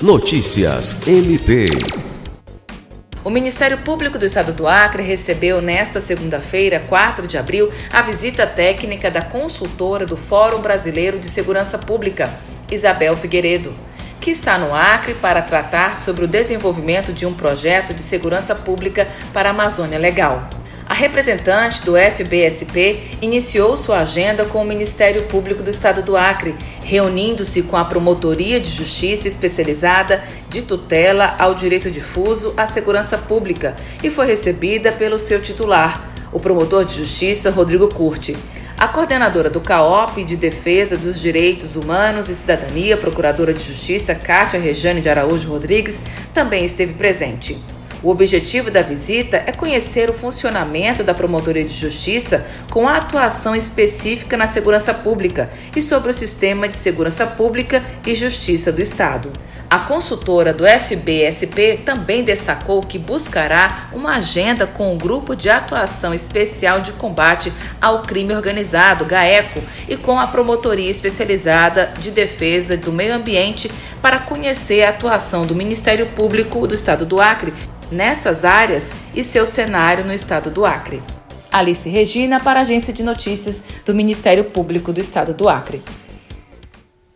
Notícias MP. O Ministério Público do Estado do Acre recebeu nesta segunda-feira, 4 de abril, a visita técnica da consultora do Fórum Brasileiro de Segurança Pública, Isabel Figueiredo, que está no Acre para tratar sobre o desenvolvimento de um projeto de segurança pública para a Amazônia Legal. A representante do FBSP iniciou sua agenda com o Ministério Público do Estado do Acre, reunindo-se com a Promotoria de Justiça Especializada de Tutela ao Direito Difuso à Segurança Pública e foi recebida pelo seu titular, o promotor de Justiça Rodrigo Curti. A coordenadora do CAOP de Defesa dos Direitos Humanos e Cidadania, Procuradora de Justiça Cátia Rejane de Araújo Rodrigues, também esteve presente. O objetivo da visita é conhecer o funcionamento da Promotoria de Justiça com a atuação específica na segurança pública e sobre o sistema de segurança pública e justiça do Estado. A consultora do FBSP também destacou que buscará uma agenda com o Grupo de Atuação Especial de Combate ao Crime Organizado, GAECO, e com a Promotoria Especializada de Defesa do Meio Ambiente para conhecer a atuação do Ministério Público do Estado do Acre nessas áreas e seu cenário no estado do Acre. Alice Regina, para a Agência de Notícias do Ministério Público do Estado do Acre.